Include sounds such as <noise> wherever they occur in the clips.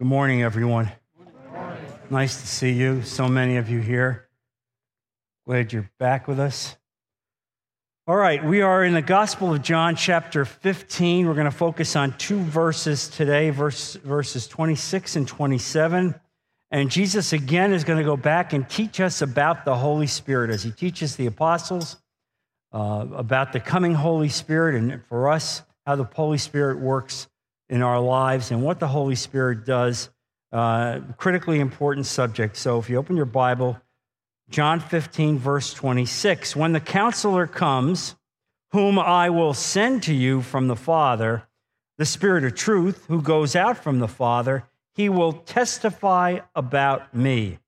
Good morning, everyone. Nice to see you. So many of you here. Glad you're back with us. All right, we are in the Gospel of John, chapter 15. We're going to focus on two verses today, verse, verses 26 and 27. And Jesus again is going to go back and teach us about the Holy Spirit as he teaches the apostles uh, about the coming Holy Spirit and for us, how the Holy Spirit works in our lives and what the Holy Spirit does. Uh, critically important subject. So if you open your Bible, John 15, verse 26 When the counselor comes, whom I will send to you from the Father, the Spirit of truth, who goes out from the Father, he will testify about me.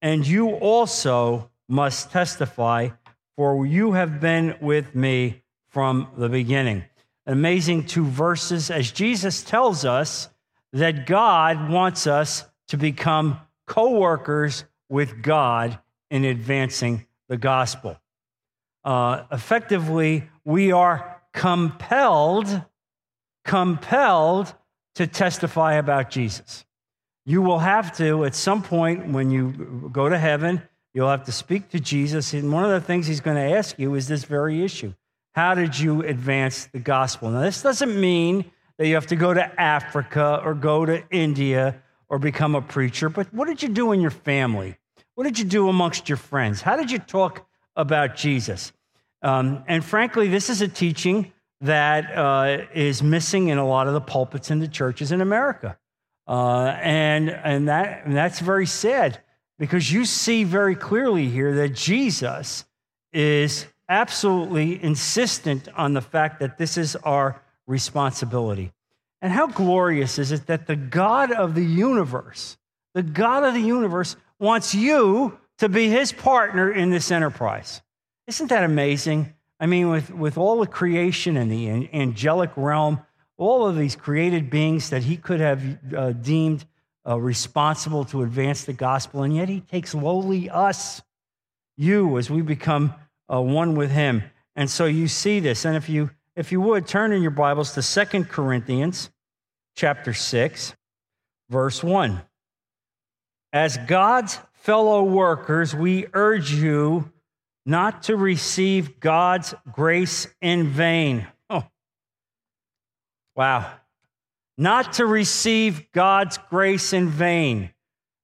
And you also must testify, for you have been with me from the beginning amazing two verses as Jesus tells us that God wants us to become co workers with God in advancing the gospel. Uh, effectively, we are compelled, compelled to testify about Jesus. You will have to, at some point when you go to heaven, you'll have to speak to Jesus. And one of the things he's going to ask you is this very issue how did you advance the gospel? Now, this doesn't mean that you have to go to Africa or go to India or become a preacher, but what did you do in your family? What did you do amongst your friends? How did you talk about Jesus? Um, and frankly, this is a teaching that uh, is missing in a lot of the pulpits in the churches in America. Uh, and, and, that, and that's very sad because you see very clearly here that Jesus is absolutely insistent on the fact that this is our responsibility. And how glorious is it that the God of the universe, the God of the universe, wants you to be his partner in this enterprise? Isn't that amazing? I mean, with, with all the creation and the angelic realm, all of these created beings that he could have uh, deemed uh, responsible to advance the gospel, and yet he takes lowly us, you, as we become uh, one with him. And so you see this. And if you if you would turn in your Bibles to Second Corinthians chapter 6, verse 1. As God's fellow workers, we urge you not to receive God's grace in vain. Oh. Wow. Not to receive God's grace in vain.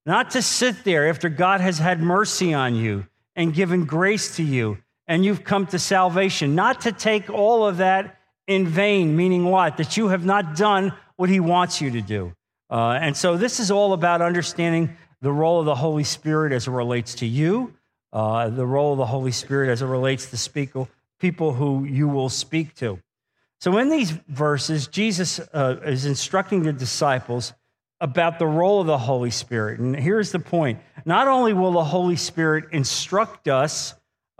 Not to sit there after God has had mercy on you and given grace to you and you've come to salvation. Not to take all of that in vain, meaning what? That you have not done what he wants you to do. Uh, and so this is all about understanding the role of the Holy Spirit as it relates to you, uh, the role of the Holy Spirit as it relates to speak, people who you will speak to. So in these verses, Jesus uh, is instructing the disciples about the role of the Holy Spirit. And here's the point not only will the Holy Spirit instruct us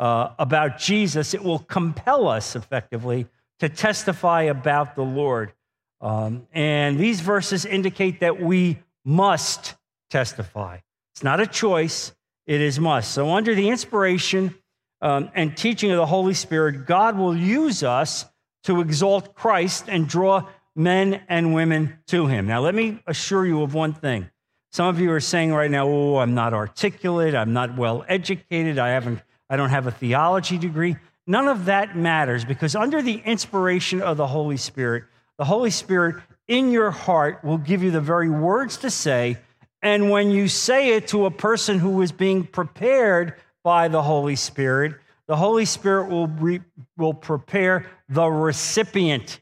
uh, about Jesus, it will compel us effectively to testify about the Lord. Um, and these verses indicate that we must testify. It's not a choice, it is must. So, under the inspiration um, and teaching of the Holy Spirit, God will use us to exalt Christ and draw men and women to him. Now, let me assure you of one thing. Some of you are saying right now, oh, I'm not articulate, I'm not well educated, I haven't I don't have a theology degree. None of that matters because under the inspiration of the Holy Spirit, the Holy Spirit in your heart will give you the very words to say. And when you say it to a person who is being prepared by the Holy Spirit, the Holy Spirit will, re, will prepare the recipient.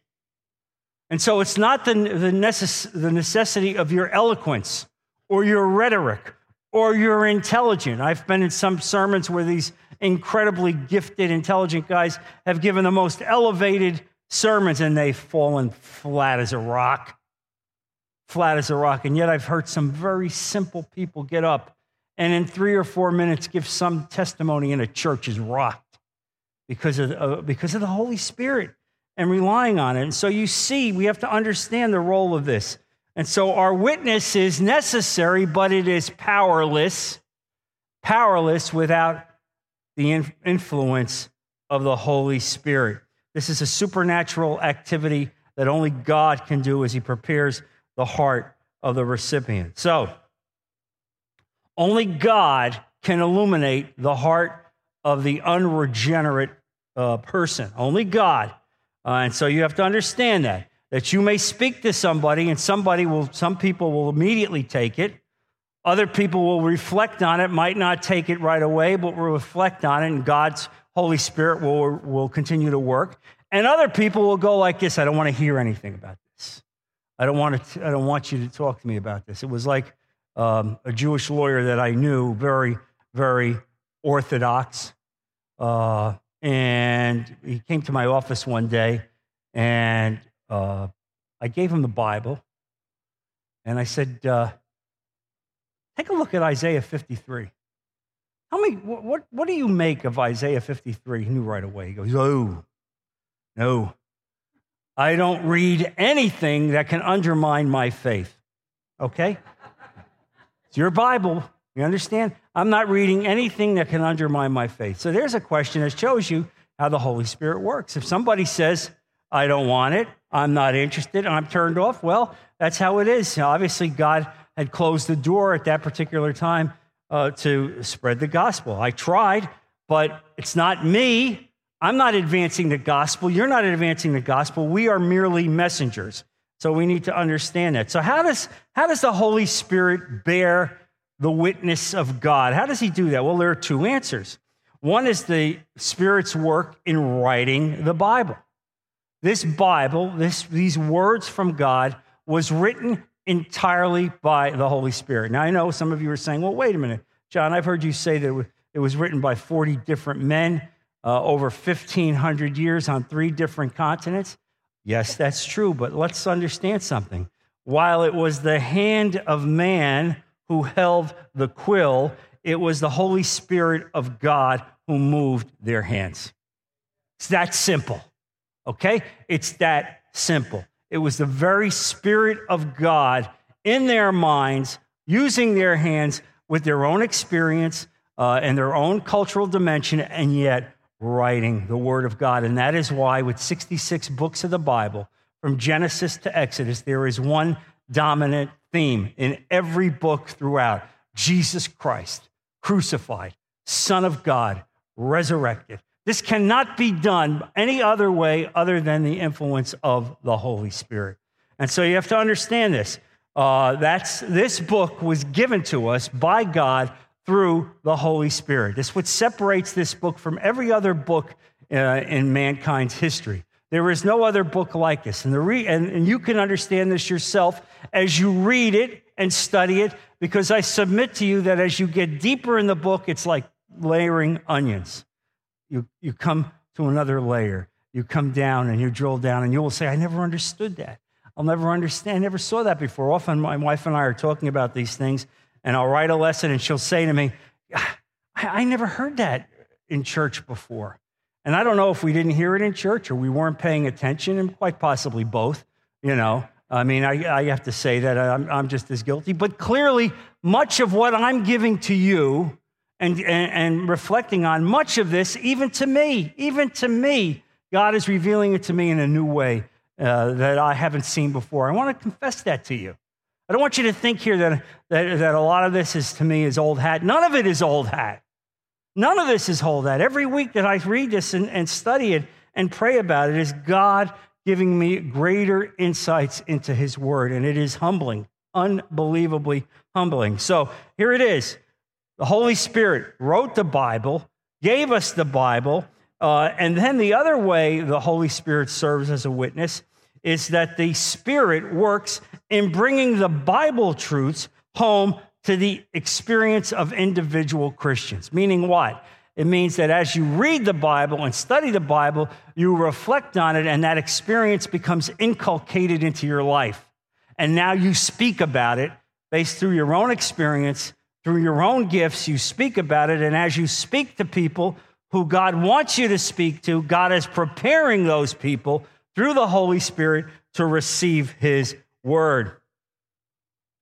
And so it's not the, the, necess- the necessity of your eloquence or your rhetoric or you're intelligent. I've been in some sermons where these incredibly gifted, intelligent guys have given the most elevated sermons and they've fallen flat as a rock. Flat as a rock. And yet I've heard some very simple people get up and in three or four minutes give some testimony and a church is rocked because of, uh, because of the Holy Spirit and relying on it. And so you see, we have to understand the role of this. And so our witness is necessary, but it is powerless, powerless without the influence of the Holy Spirit. This is a supernatural activity that only God can do as He prepares the heart of the recipient. So, only God can illuminate the heart of the unregenerate uh, person. Only God. Uh, and so you have to understand that that you may speak to somebody and somebody will some people will immediately take it. Other people will reflect on it might not take it right away but will reflect on it and god's holy spirit will, will continue to work. And other people will go like this i don't want to hear anything about this. I don't want to i don't want you to talk to me about this. It was like um, a jewish lawyer that i knew very very orthodox uh, and he came to my office one day and uh, I gave him the Bible and I said, uh, Take a look at Isaiah 53. Tell me, what, what do you make of Isaiah 53? He knew right away. He goes, Oh, no. I don't read anything that can undermine my faith. Okay? It's your Bible. You understand? I'm not reading anything that can undermine my faith. So there's a question that shows you how the Holy Spirit works. If somebody says, I don't want it, I'm not interested, And I'm turned off, well, that's how it is. Now, obviously, God had closed the door at that particular time uh, to spread the gospel. I tried, but it's not me. I'm not advancing the gospel. You're not advancing the gospel. We are merely messengers. So we need to understand that. So, how does, how does the Holy Spirit bear the witness of God. How does he do that? Well, there are two answers. One is the Spirit's work in writing the Bible. This Bible, this, these words from God, was written entirely by the Holy Spirit. Now, I know some of you are saying, well, wait a minute, John, I've heard you say that it was written by 40 different men uh, over 1,500 years on three different continents. Yes, that's true, but let's understand something. While it was the hand of man who held the quill, it was the Holy Spirit of God who moved their hands. It's that simple, okay? It's that simple. It was the very Spirit of God in their minds, using their hands with their own experience uh, and their own cultural dimension, and yet writing the Word of God. And that is why, with 66 books of the Bible, from Genesis to Exodus, there is one dominant theme in every book throughout Jesus Christ, crucified, Son of God, resurrected. This cannot be done any other way other than the influence of the Holy Spirit. And so you have to understand this. Uh, that's, this book was given to us by God through the Holy Spirit. This what separates this book from every other book uh, in mankind's history. There is no other book like this. And, the re- and, and you can understand this yourself as you read it and study it, because I submit to you that as you get deeper in the book, it's like layering onions. You, you come to another layer, you come down and you drill down, and you will say, I never understood that. I'll never understand, I never saw that before. Often my wife and I are talking about these things, and I'll write a lesson, and she'll say to me, ah, I, I never heard that in church before. And I don't know if we didn't hear it in church or we weren't paying attention, and quite possibly both, you know. I mean, I, I have to say that I'm, I'm, just as guilty. But clearly, much of what I'm giving to you and, and, and reflecting on, much of this, even to me, even to me, God is revealing it to me in a new way uh, that I haven't seen before. I want to confess that to you. I don't want you to think here that, that, that a lot of this is to me is old hat. None of it is old hat. None of this is old hat. Every week that I read this and, and study it and pray about it is God giving me greater insights into his word. And it is humbling, unbelievably humbling. So here it is the Holy Spirit wrote the Bible, gave us the Bible. Uh, and then the other way the Holy Spirit serves as a witness is that the Spirit works in bringing the Bible truths home to the experience of individual Christians. Meaning what? It means that as you read the Bible and study the Bible, you reflect on it, and that experience becomes inculcated into your life. And now you speak about it based through your own experience, through your own gifts. You speak about it, and as you speak to people who God wants you to speak to, God is preparing those people through the Holy Spirit to receive His word.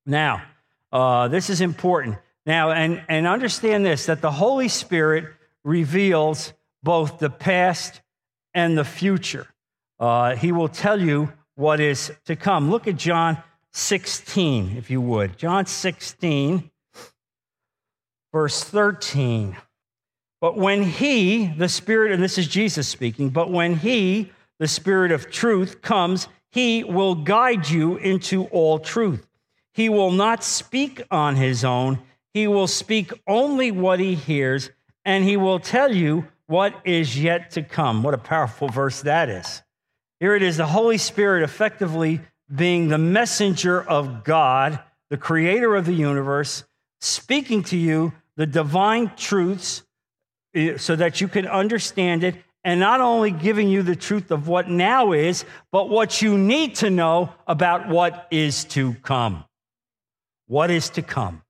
Now, uh, this is important. Now, and, and understand this that the Holy Spirit reveals both the past and the future. Uh, he will tell you what is to come. Look at John 16, if you would. John 16, verse 13. But when he, the Spirit, and this is Jesus speaking, but when he, the Spirit of truth, comes, he will guide you into all truth. He will not speak on his own, he will speak only what he hears, and he will tell you what is yet to come. What a powerful verse that is. Here it is the Holy Spirit effectively being the messenger of God, the creator of the universe, speaking to you the divine truths eh, so that you can understand it, and not only giving you the truth of what now is, but what you need to know about what is to come. What is to come.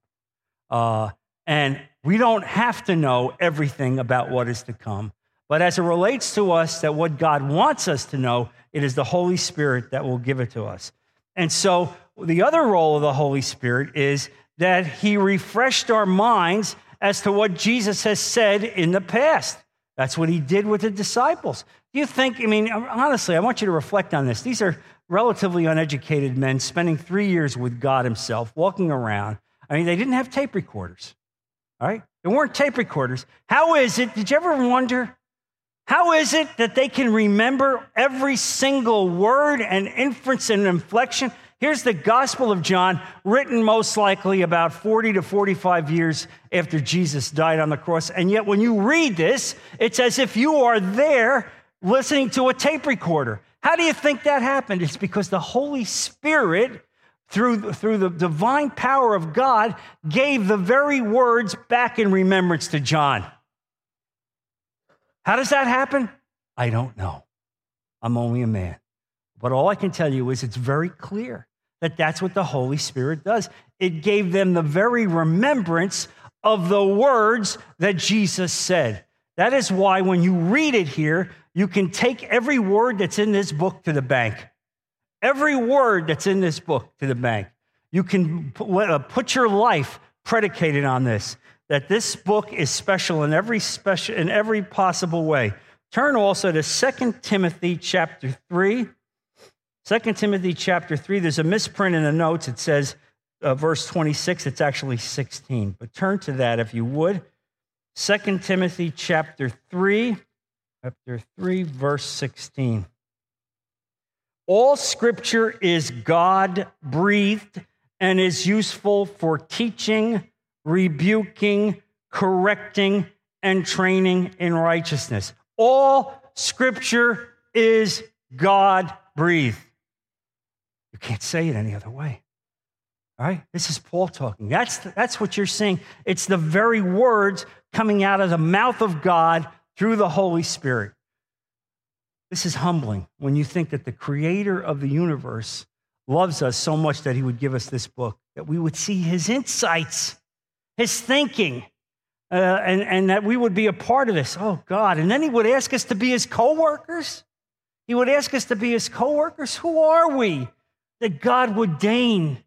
Uh, and we don't have to know everything about what is to come. But as it relates to us, that what God wants us to know, it is the Holy Spirit that will give it to us. And so the other role of the Holy Spirit is that he refreshed our minds as to what Jesus has said in the past. That's what he did with the disciples. Do you think, I mean, honestly, I want you to reflect on this. These are relatively uneducated men spending three years with God himself, walking around. I mean, they didn't have tape recorders, all right? There weren't tape recorders. How is it, did you ever wonder, how is it that they can remember every single word and inference and inflection? Here's the Gospel of John, written most likely about 40 to 45 years after Jesus died on the cross. And yet, when you read this, it's as if you are there listening to a tape recorder. How do you think that happened? It's because the Holy Spirit, through, through the divine power of God, gave the very words back in remembrance to John. How does that happen? I don't know. I'm only a man. But all I can tell you is it's very clear that that's what the Holy Spirit does. It gave them the very remembrance of the words that Jesus said. That is why when you read it here, you can take every word that's in this book to the bank. Every word that's in this book to the bank. You can uh, put your life predicated on this, that this book is special in every special in every possible way. Turn also to 2 Timothy chapter 3. 2 Timothy chapter 3, there's a misprint in the notes. It says uh, verse 26, it's actually 16. But turn to that if you would. 2 Timothy chapter 3, chapter 3, verse 16. All scripture is God breathed and is useful for teaching, rebuking, correcting, and training in righteousness. All scripture is God breathed. Can't say it any other way. All right? This is Paul talking. That's, that's what you're seeing. It's the very words coming out of the mouth of God through the Holy Spirit. This is humbling when you think that the creator of the universe loves us so much that he would give us this book, that we would see his insights, his thinking, uh, and, and that we would be a part of this. Oh, God. And then he would ask us to be his co workers. He would ask us to be his co workers. Who are we? That God would deign,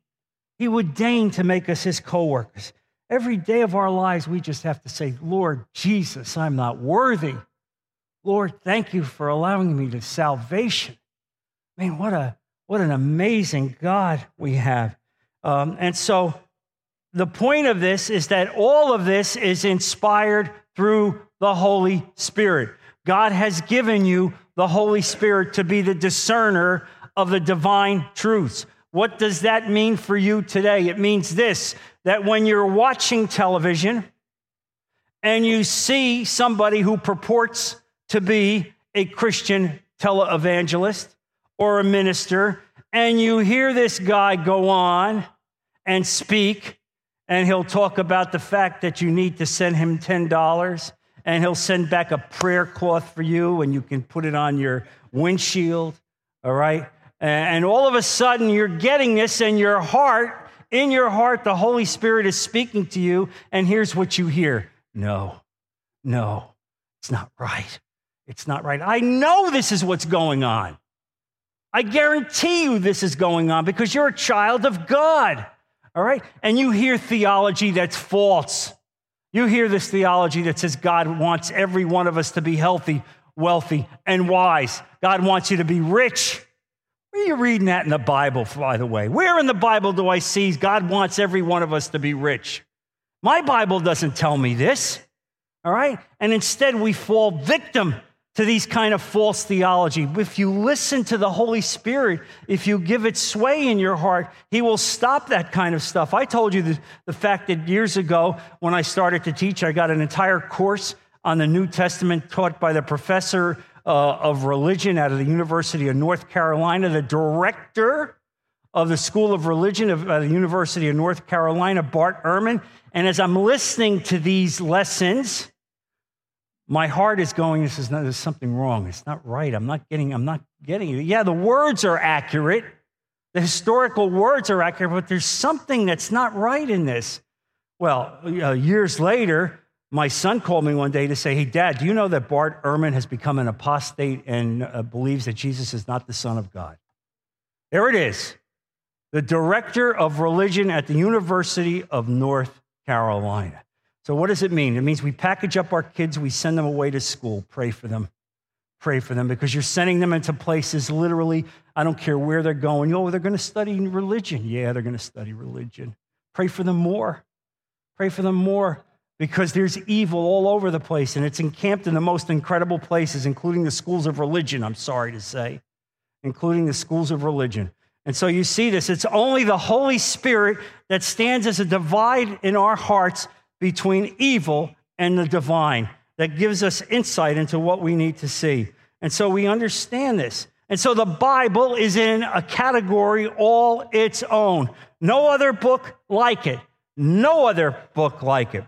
He would deign to make us His co workers. Every day of our lives, we just have to say, Lord Jesus, I'm not worthy. Lord, thank you for allowing me to salvation. I mean, what, a, what an amazing God we have. Um, and so the point of this is that all of this is inspired through the Holy Spirit. God has given you the Holy Spirit to be the discerner of the divine truths. What does that mean for you today? It means this that when you're watching television and you see somebody who purports to be a Christian televangelist or a minister, and you hear this guy go on and speak, and he'll talk about the fact that you need to send him $10, and he'll send back a prayer cloth for you, and you can put it on your windshield, all right? And all of a sudden, you're getting this, and your heart, in your heart, the Holy Spirit is speaking to you, and here's what you hear No, no, it's not right. It's not right. I know this is what's going on. I guarantee you this is going on because you're a child of God. All right? And you hear theology that's false. You hear this theology that says God wants every one of us to be healthy, wealthy, and wise. God wants you to be rich. Where are you reading that in the Bible, by the way? Where in the Bible do I see God wants every one of us to be rich? My Bible doesn't tell me this. All right? And instead, we fall victim to these kind of false theology. If you listen to the Holy Spirit, if you give it sway in your heart, He will stop that kind of stuff. I told you the, the fact that years ago, when I started to teach, I got an entire course on the New Testament taught by the professor uh, of religion out of the University of North Carolina, the director of the School of Religion of uh, the University of North Carolina, Bart Ehrman. And as I'm listening to these lessons, my heart is going, this is not, there's something wrong. It's not right. I'm not getting, I'm not getting it. Yeah, the words are accurate. The historical words are accurate, but there's something that's not right in this. Well, uh, years later, my son called me one day to say, Hey, Dad, do you know that Bart Ehrman has become an apostate and uh, believes that Jesus is not the Son of God? There it is. The director of religion at the University of North Carolina. So, what does it mean? It means we package up our kids, we send them away to school. Pray for them. Pray for them because you're sending them into places literally, I don't care where they're going. Oh, they're going to study religion. Yeah, they're going to study religion. Pray for them more. Pray for them more because there's evil all over the place and it's encamped in the most incredible places, including the schools of religion, I'm sorry to say, including the schools of religion. And so you see this. It's only the Holy Spirit that stands as a divide in our hearts between evil and the divine that gives us insight into what we need to see. And so we understand this. And so the Bible is in a category all its own. No other book like it. No other book like it.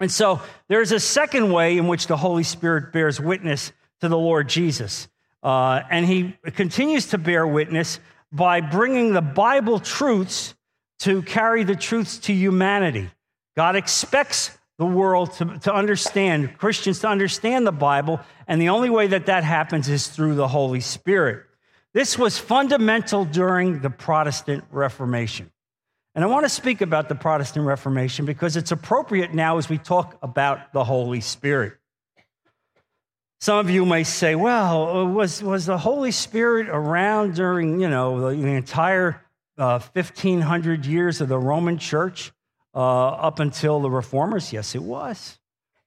And so there's a second way in which the Holy Spirit bears witness to the Lord Jesus. Uh, and he continues to bear witness by bringing the Bible truths to carry the truths to humanity. God expects the world to, to understand, Christians to understand the Bible, and the only way that that happens is through the Holy Spirit. This was fundamental during the Protestant Reformation. And I want to speak about the Protestant Reformation because it's appropriate now as we talk about the Holy Spirit. Some of you may say, well, was, was the Holy Spirit around during, you know, the, the entire uh, 1500 years of the Roman church uh, up until the reformers? Yes, it was.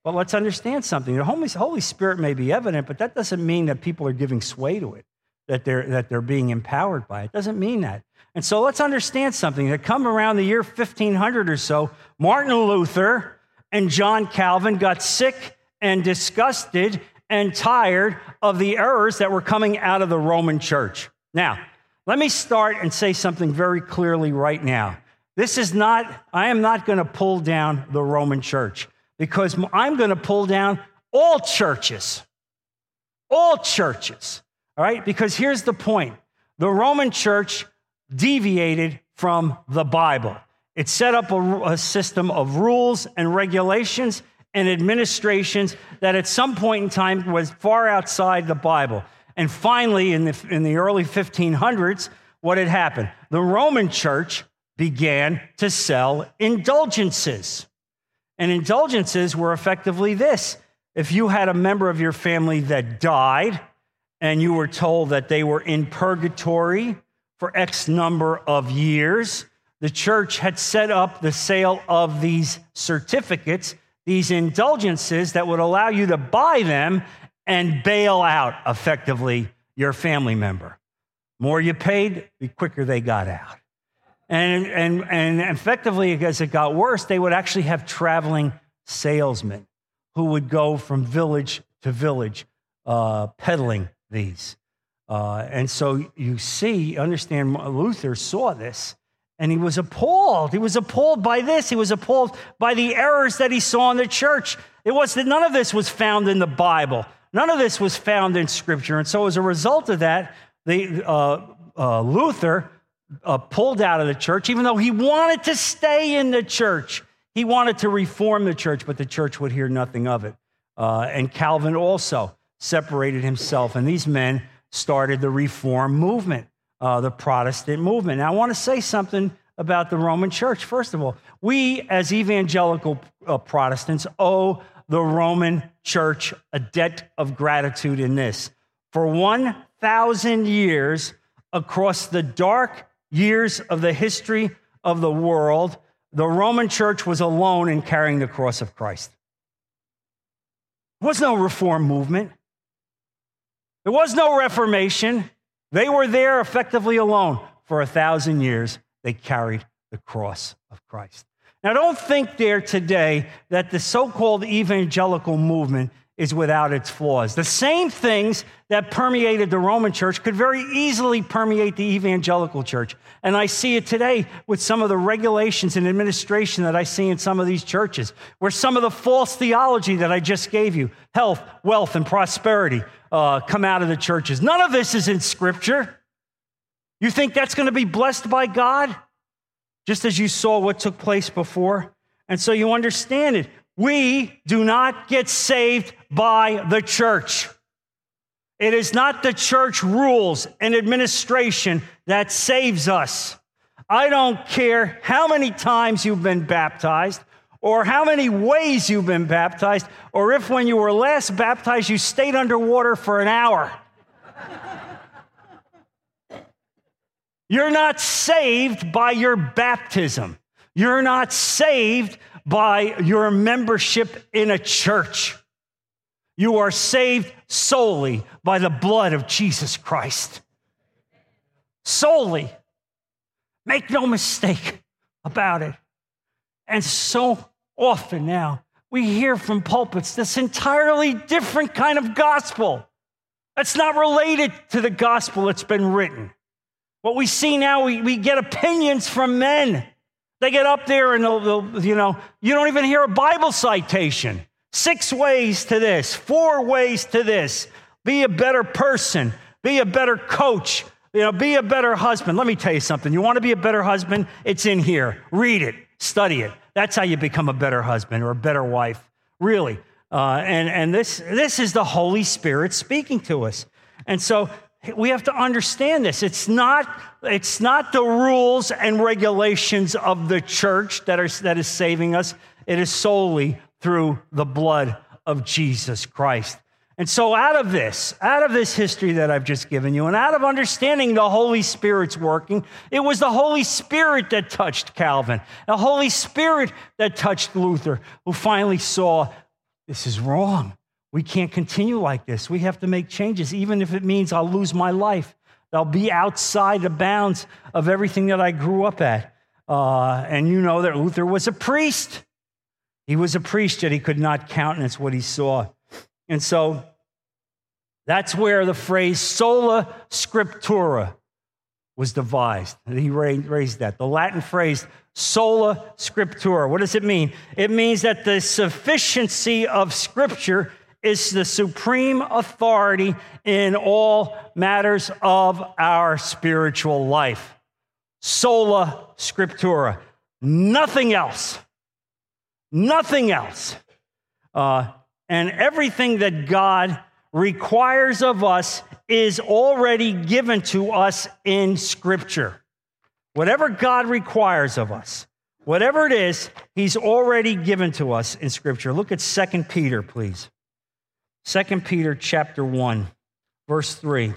But let's understand something. The Holy, Holy Spirit may be evident, but that doesn't mean that people are giving sway to it, that they're, that they're being empowered by it. It doesn't mean that. And so let's understand something. That come around the year 1500 or so, Martin Luther and John Calvin got sick and disgusted and tired of the errors that were coming out of the Roman church. Now, let me start and say something very clearly right now. This is not, I am not going to pull down the Roman church because I'm going to pull down all churches. All churches. All right? Because here's the point the Roman church deviated from the Bible. It set up a, a, system of rules and regulations and administrations that at some point in time was far outside the Bible. And finally, in the, in the early 1500s, what had happened? The Roman church began to sell indulgences. And indulgences were effectively this if you had a member of your family that died and you were told that they were in purgatory for X number of years. The church had set up the sale of these certificates, these indulgences that would allow you to buy them and bail out effectively your family member. More you paid, the quicker they got out. And, and, and effectively, as it got worse, they would actually have traveling salesmen who would go from village to village uh, peddling these. Uh, and so you see, understand, Luther saw this and he was appalled. He was appalled by this. He was appalled by the errors that he saw in the church. It was that none of this was found in the Bible, none of this was found in Scripture. And so, as a result of that, the, uh, uh, Luther uh, pulled out of the church, even though he wanted to stay in the church. He wanted to reform the church, but the church would hear nothing of it. Uh, and Calvin also separated himself. And these men started the Reform movement, uh, the Protestant movement. Now, I want to say something about the Roman church. First of all, we as evangelical uh, Protestants owe the Roman church a debt of gratitude in this. For 1,000 years, across the dark years of the history of the world, the Roman church was alone in carrying the cross of Christ. There was no reform movement. There was no reformation. They were there effectively alone for a thousand years. They carried the cross of Christ. Now, don't think there today that the so called evangelical movement is without its flaws. The same things that permeated the Roman church could very easily permeate the evangelical church. And I see it today with some of the regulations and administration that I see in some of these churches, where some of the false theology that I just gave you health, wealth, and prosperity uh, come out of the churches. None of this is in Scripture. You think that's going to be blessed by God? Just as you saw what took place before? And so you understand it. We do not get saved by the church. It is not the church rules and administration that saves us. I don't care how many times you've been baptized, or how many ways you've been baptized, or if when you were last baptized you stayed underwater for an hour. You're not saved by your baptism. You're not saved by your membership in a church. You are saved solely by the blood of Jesus Christ. Solely. Make no mistake about it. And so often now, we hear from pulpits this entirely different kind of gospel that's not related to the gospel that's been written. What we see now, we, we get opinions from men they get up there and they'll, they'll, you know, you don't even hear a Bible citation. Six ways to this, four ways to this. Be a better person, be a better coach, you know, be a better husband. Let me tell you something. You want to be a better husband? It's in here. Read it, study it. That's how you become a better husband or a better wife, really. Uh, and and this, this is the Holy Spirit speaking to us. And so we have to understand this. It's not, it's not the rules and regulations of the church that, are, that is saving us, it is solely through the blood of Jesus Christ. And so, out of this, out of this history that I've just given you, and out of understanding the Holy Spirit's working, it was the Holy Spirit that touched Calvin, the Holy Spirit that touched Luther, who finally saw this is wrong. We can't continue like this. We have to make changes, even if it means I'll lose my life. I'll be outside the bounds of everything that I grew up at. Uh, and you know that Luther was a priest. He was a priest, yet he could not countenance what he saw. And so that's where the phrase sola scriptura was devised. He raised that. The Latin phrase sola scriptura. What does it mean? It means that the sufficiency of scripture is the supreme authority in all matters of our spiritual life. Sola scriptura. Nothing else. Nothing else. Uh, and everything that God requires of us is already given to us in Scripture. Whatever God requires of us, whatever it is, He's already given to us in Scripture. Look at 2 Peter, please. 2 Peter chapter 1, verse 3.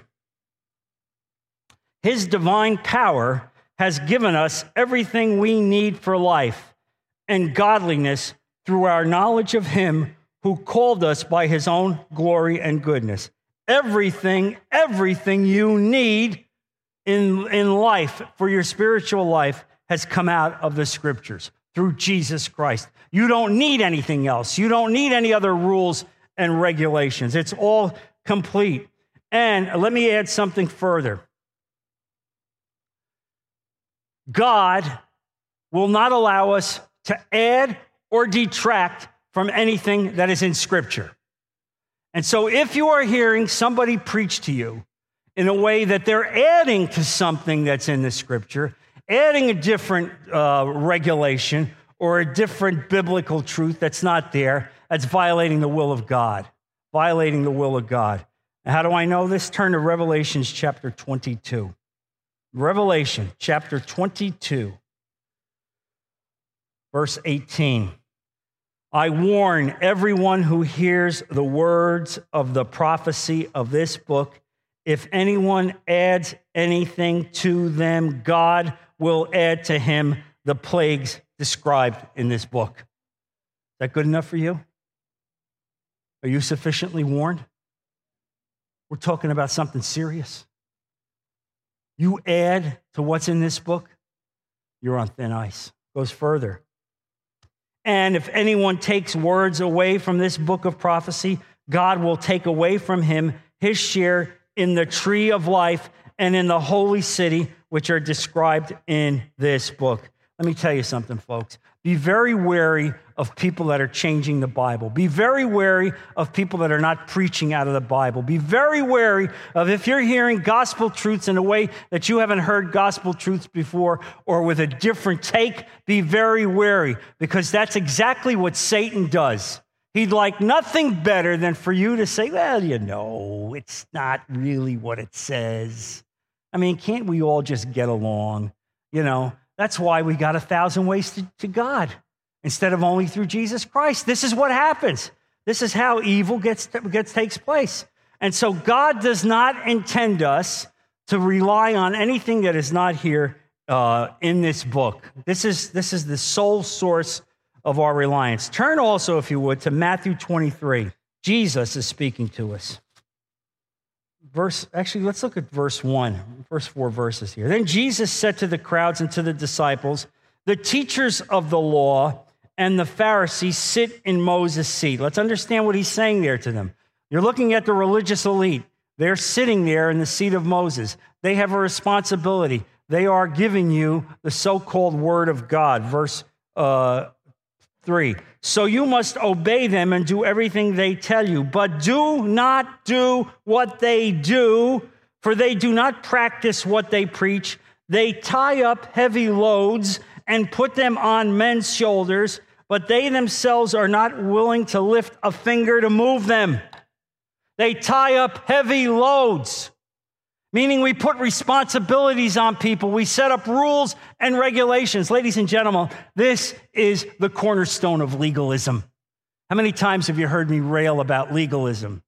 His divine power has given us everything we need for life and godliness through our knowledge of him who called us by his own glory and goodness. Everything, everything you need in, in life for your spiritual life has come out of the scriptures through Jesus Christ. You don't need anything else. You don't need any other rules and regulations. It's all complete. And let me add something further God will not allow us to add or detract from anything that is in Scripture. And so, if you are hearing somebody preach to you in a way that they're adding to something that's in the Scripture, adding a different uh, regulation or a different biblical truth that's not there, that's violating the will of God. Violating the will of God. how do I know this? Turn to Revelations chapter 22. Revelation chapter 22, verse 18. I warn everyone who hears the words of the prophecy of this book if anyone adds anything to them, God will add to him the plagues described in this book. Is that good enough for you? Are you sufficiently warned? We're talking about something serious. You add to what's in this book, you're on thin ice. Goes further. And if anyone takes words away from this book of prophecy, God will take away from him his share in the tree of life and in the holy city, which are described in this book. Let me tell you something, folks. Be very wary of people that are changing the Bible. Be very wary of people that are not preaching out of the Bible. Be very wary of if you're hearing gospel truths in a way that you haven't heard gospel truths before or with a different take. Be very wary because that's exactly what Satan does. He'd like nothing better than for you to say, well, you know, it's not really what it says. I mean, can't we all just get along? You know, that's why we got a thousand ways to, to God instead of only through Jesus Christ. This is what happens. This is how evil gets, gets takes place. And so God does not intend us to rely on anything that is not here uh, in this book. This is, this is the sole source of our reliance. Turn also, if you would, to Matthew 23. Jesus is speaking to us verse, actually, let's look at verse 1, first four verses here. Then Jesus said to the crowds and to the disciples, The teachers of the law and the Pharisees sit in Moses' seat. Let's understand what he's saying there to them. You're looking at the religious elite. They're sitting there in the seat of Moses. They have a responsibility. They are giving you the so called word of God. Verse uh, 3. So you must obey them and do everything they tell you, but do not do what they do, for they do not practice what they preach. They tie up heavy loads and put them on men's shoulders, but they themselves are not willing to lift a finger to move them. They tie up heavy loads meaning we put responsibilities on people. We set up rules and regulations. Ladies and gentlemen, this is the cornerstone of legalism. How many times have you heard me rail about legalism?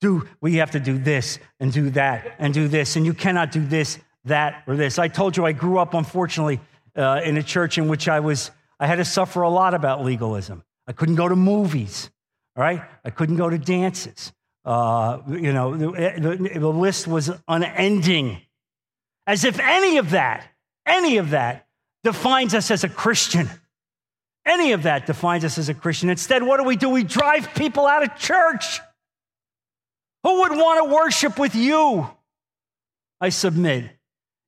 Do we have to do this and do that and do this, and you cannot do this, that, or this. I told you I grew up, unfortunately, uh, in a church in which I was, I had to suffer a lot about legalism. I couldn't go to movies, all right? I couldn't go to dances. Uh, you know, the, the, the list was unending. As if any of that, any of that defines us as a Christian. Any of that defines us as a Christian. Instead, what do we do? We drive people out of church. Who would want to worship with you? I submit.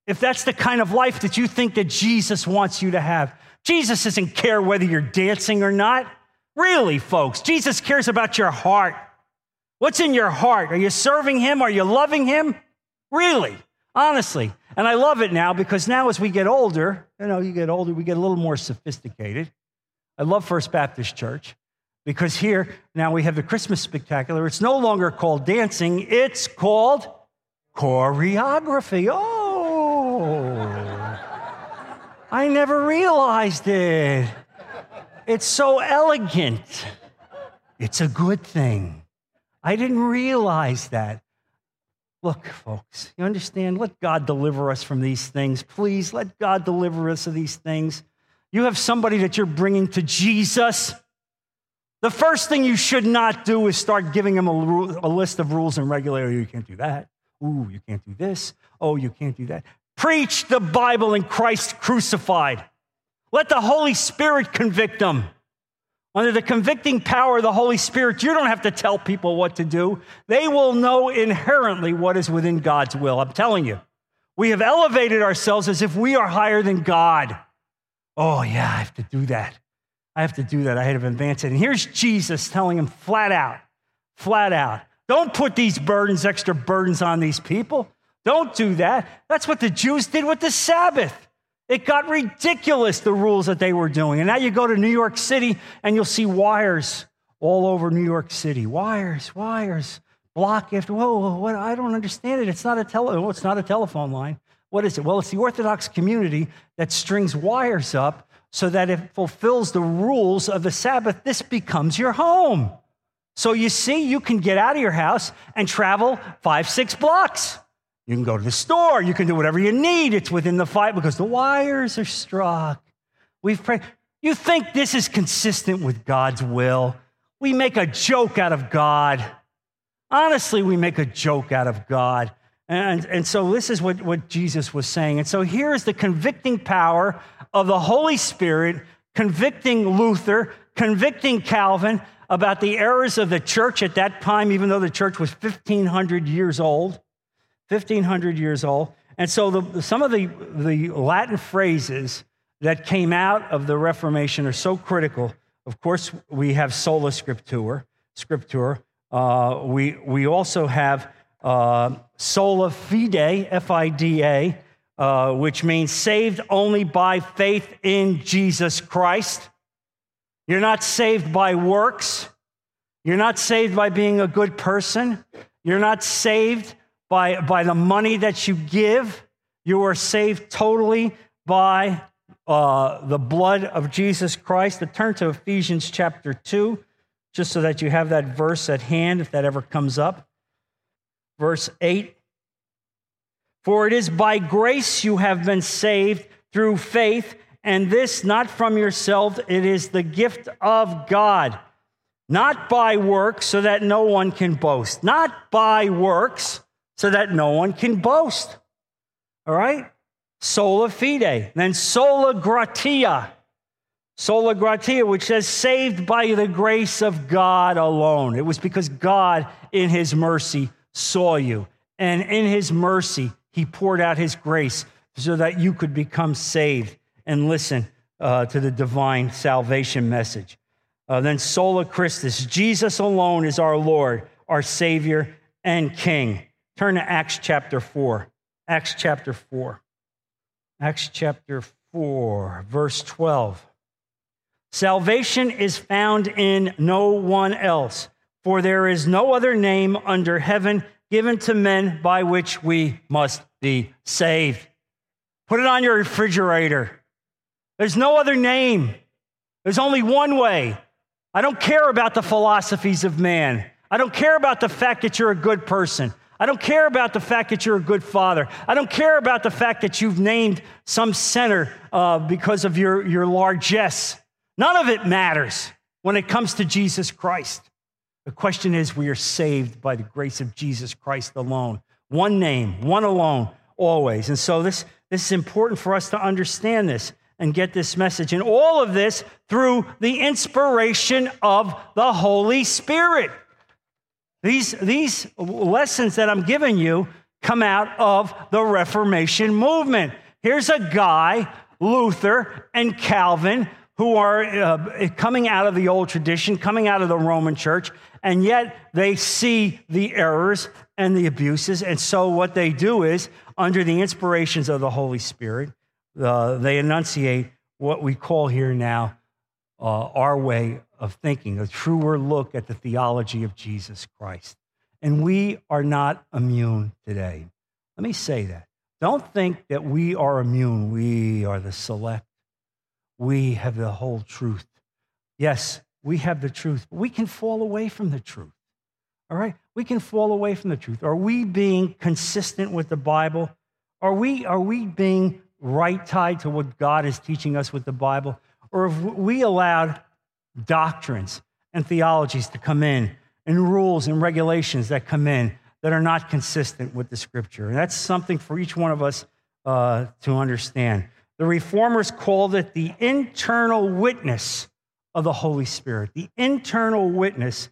If that's the kind of life that you think that Jesus wants you to have, Jesus doesn't care whether you're dancing or not. Really, folks, Jesus cares about your heart. What's in your heart? Are you serving Him? Are you loving Him? Really, honestly. And I love it now because now as we get older, you know, you get older, we get a little more sophisticated. I love First Baptist Church because here now we have the Christmas spectacular. It's no longer called dancing, it's called choreography. Oh, I never realized it. It's so elegant. It's a good thing. I didn't realize that. Look, folks, you understand? Let God deliver us from these things. Please let God deliver us of these things. You have somebody that you're bringing to Jesus. The first thing you should not do is start giving him a, a list of rules and regulations. You can't do that. Ooh, you can't do this. Oh, you can't do that. Preach the Bible and Christ crucified. Let the Holy Spirit convict them. Under the convicting power of the Holy Spirit, you don't have to tell people what to do. They will know inherently what is within God's will. I'm telling you. We have elevated ourselves as if we are higher than God. Oh, yeah, I have to do that. I have to do that. I have to advance it. And here's Jesus telling him flat out, flat out, don't put these burdens, extra burdens on these people. Don't do that. That's what the Jews did with the Sabbath. It got ridiculous, the rules that they were doing. And now you go to New York City and you'll see wires all over New York City. Wires, wires, block after, whoa, what, I don't understand it. It's not a tele, oh, it's not a telephone line. What is it? Well, it's the Orthodox community that strings wires up so that it fulfills the rules of the Sabbath. This becomes your home. So you see, you can get out of your house and travel five, six blocks. You can go to the store. You can do whatever you need. It's within the fight because the wires are struck. We've prayed. You think this is consistent with God's will? We make a joke out of God. Honestly, we make a joke out of God. And, and so this is what, what Jesus was saying. And so here is the convicting power of the Holy Spirit convicting Luther, convicting Calvin about the errors of the church at that time, even though the church was 1,500 years old. 1,500 years old. And so the, some of the, the Latin phrases that came out of the Reformation are so critical. Of course, we have sola scriptura, scriptura. Uh, we, we also have uh, sola fide, F I D A, uh, which means saved only by faith in Jesus Christ. You're not saved by works. You're not saved by being a good person. You're not saved by, by the money that you give. You are saved totally by uh, the blood of Jesus Christ. To turn to Ephesians chapter 2, just so that you have that verse at hand if that ever comes up. Verse 8 For it is by grace you have been saved through faith, and this not from yourself, it is the gift of God, not by works, so that no one can boast. Not by works, so that no one can boast. All right? Sola fide. Then sola gratia. Sola gratia, which says saved by the grace of God alone. It was because God, in his mercy, saw you. And in his mercy, he poured out his grace so that you could become saved and listen uh, to the divine salvation message. Uh, then sola Christus, Jesus alone is our Lord, our Savior, and King. Turn to Acts chapter 4. Acts chapter 4. Acts chapter 4, verse 12. Salvation is found in no one else, for there is no other name under heaven given to men by which we must be saved. Put it on your refrigerator. There's no other name. There's only one way. I don't care about the philosophies of man. I don't care about the fact that you're a good person. I don't care about the fact that you're a good father. I don't care about the fact that you've named some center uh, because of your, your largesse. None of it matters when it comes to Jesus Christ. The question is, we are saved by the grace of Jesus Christ alone. One name, one alone, always. And so this, this is important for us to understand this and get this message. And all of this through the inspiration of the Holy Spirit. These, these lessons that I'm giving you come out of the Reformation movement. Here's a guy, Luther and Calvin, who are uh, coming out of the old tradition, coming out of the Roman church, and yet they see the errors and the abuses. And so, what they do is, under the inspirations of the Holy Spirit, uh, they enunciate what we call here now uh, our way of thinking, a truer look at the theology of Jesus Christ. And we are not immune today. Let me say that. Don't think that we are immune. We are the select. We have the whole truth. Yes, we have the truth, but we can fall away from the truth. All right? We can fall away from the truth. Are we being consistent with the Bible? Are we, are we being right tied to what God is teaching us with the Bible? Or have we allowed doctrines and theologies to come in and rules and regulations that come in that are not consistent with the scripture. And that's something for each one of us uh, to understand. The reformers called it the internal witness of the Holy Spirit, the internal witness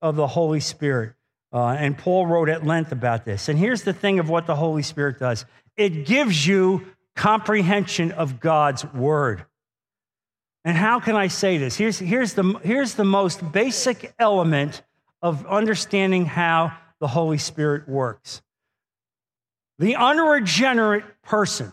of the Holy Spirit. Uh, and Paul wrote at length about this. And here's the thing of what the Holy Spirit does it gives you comprehension of God's word. And how can I say this? Here's, here's, the, here's the most basic element of understanding how the Holy Spirit works. The unregenerate person,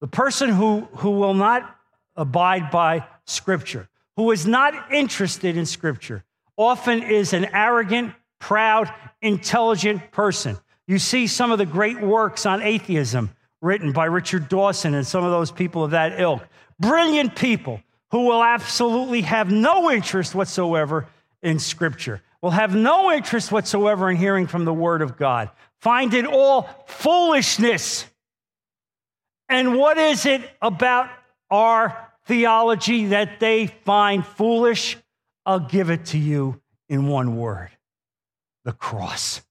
the person who, who will not abide by Scripture, who is not interested in Scripture, often is an arrogant, proud, intelligent person. You see some of the great works on atheism written by Richard Dawkins and some of those people of that ilk. Brilliant people who will absolutely have no interest whatsoever in Scripture. will have no interest whatsoever in hearing from the word of God. Find it all foolishness. And what is it about our theology that they find foolish? I'll give it to you in one word the cross.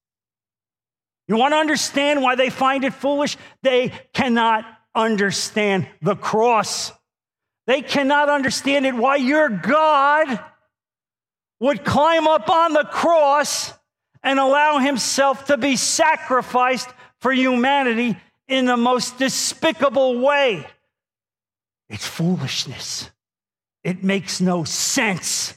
You want to understand why they find it foolish? They cannot understand the cross. They cannot understand it why your God would climb up on the cross and allow himself to be sacrificed for humanity in the most despicable way. It's foolishness. It makes no sense.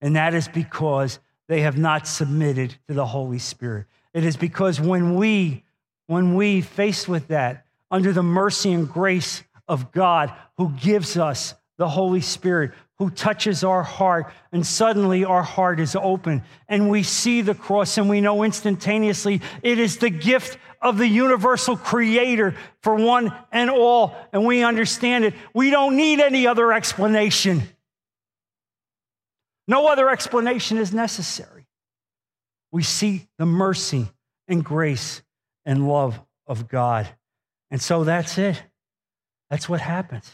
And that is because they have not submitted to the Holy Spirit. It is because when we, when we faced with that, under the mercy and grace of God who gives us the Holy Spirit, who touches our heart, and suddenly our heart is open, and we see the cross, and we know instantaneously it is the gift of the universal creator for one and all, and we understand it. We don't need any other explanation. No other explanation is necessary. We see the mercy and grace and love of God. And so that's it. That's what happens.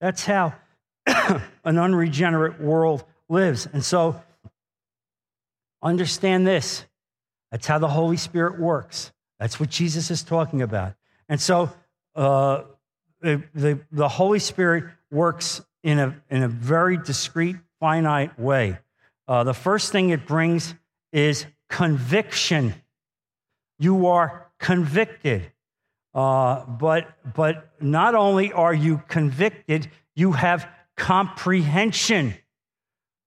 That's how <coughs> an unregenerate world lives. And so understand this that's how the Holy Spirit works. That's what Jesus is talking about. And so uh, the, the, the Holy Spirit works in a, in a very discrete, finite way. Uh, the first thing it brings is conviction. You are convicted. Uh, but, but not only are you convicted, you have comprehension.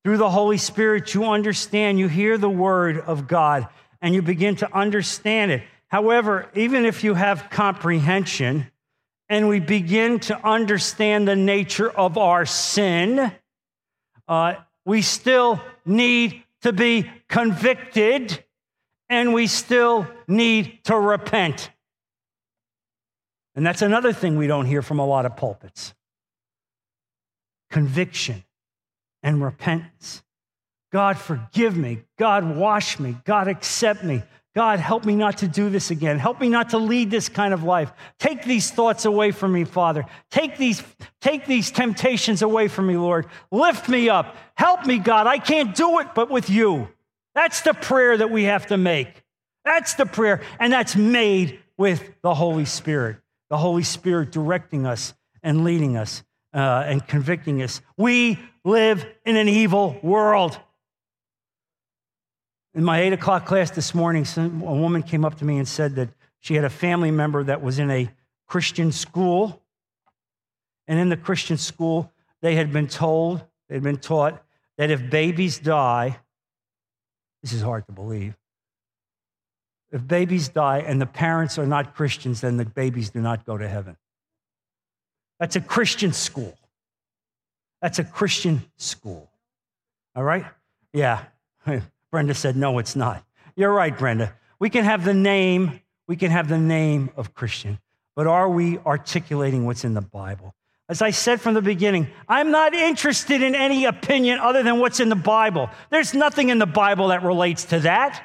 Through the Holy Spirit, you understand, you hear the word of God, and you begin to understand it. However, even if you have comprehension and we begin to understand the nature of our sin, uh, we still need to be convicted and we still need to repent. And that's another thing we don't hear from a lot of pulpits conviction and repentance. God, forgive me. God, wash me. God, accept me. God, help me not to do this again. Help me not to lead this kind of life. Take these thoughts away from me, Father. Take these, take these temptations away from me, Lord. Lift me up. Help me, God. I can't do it but with you. That's the prayer that we have to make. That's the prayer, and that's made with the Holy Spirit. The Holy Spirit directing us and leading us uh, and convicting us. We live in an evil world. In my eight o'clock class this morning, some, a woman came up to me and said that she had a family member that was in a Christian school. And in the Christian school, they had been told, they had been taught that if babies die, this is hard to believe. If babies die and the parents are not Christians, then the babies do not go to heaven. That's a Christian school. That's a Christian school. All right? Yeah. <laughs> Brenda said, no, it's not. You're right, Brenda. We can have the name, we can have the name of Christian, but are we articulating what's in the Bible? As I said from the beginning, I'm not interested in any opinion other than what's in the Bible. There's nothing in the Bible that relates to that.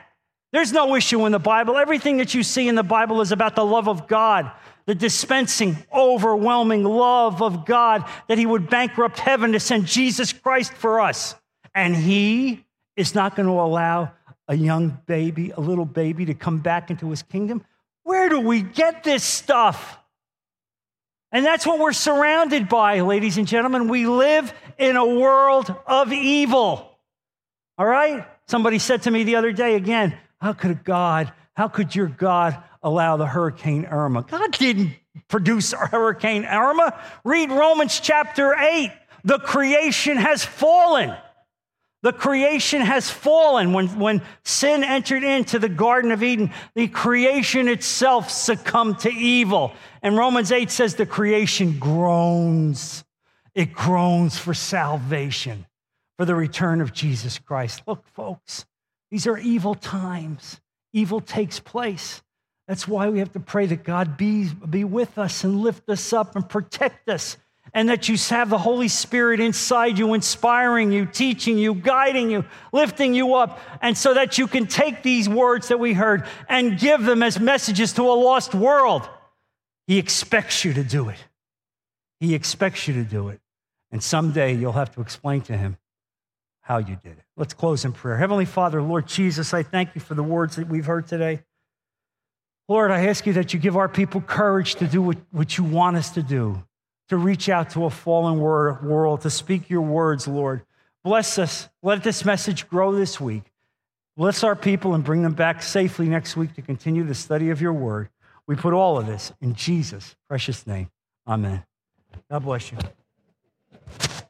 There's no issue in the Bible. Everything that you see in the Bible is about the love of God, the dispensing, overwhelming love of God that He would bankrupt heaven to send Jesus Christ for us. And He is not going to allow a young baby, a little baby, to come back into His kingdom. Where do we get this stuff? And that's what we're surrounded by, ladies and gentlemen. We live in a world of evil. All right? Somebody said to me the other day again, How could God, how could your God allow the Hurricane Irma? God didn't produce Hurricane Irma. Read Romans chapter 8. The creation has fallen. The creation has fallen. When, when sin entered into the Garden of Eden, the creation itself succumbed to evil. And Romans 8 says the creation groans. It groans for salvation, for the return of Jesus Christ. Look, folks, these are evil times. Evil takes place. That's why we have to pray that God be, be with us and lift us up and protect us and that you have the Holy Spirit inside you, inspiring you, teaching you, guiding you, lifting you up, and so that you can take these words that we heard and give them as messages to a lost world. He expects you to do it. He expects you to do it. And someday you'll have to explain to him how you did it. Let's close in prayer. Heavenly Father, Lord Jesus, I thank you for the words that we've heard today. Lord, I ask you that you give our people courage to do what, what you want us to do to reach out to a fallen world, to speak your words, Lord. Bless us. Let this message grow this week. Bless our people and bring them back safely next week to continue the study of your word. We put all of this in Jesus' precious name. Amen. God bless you.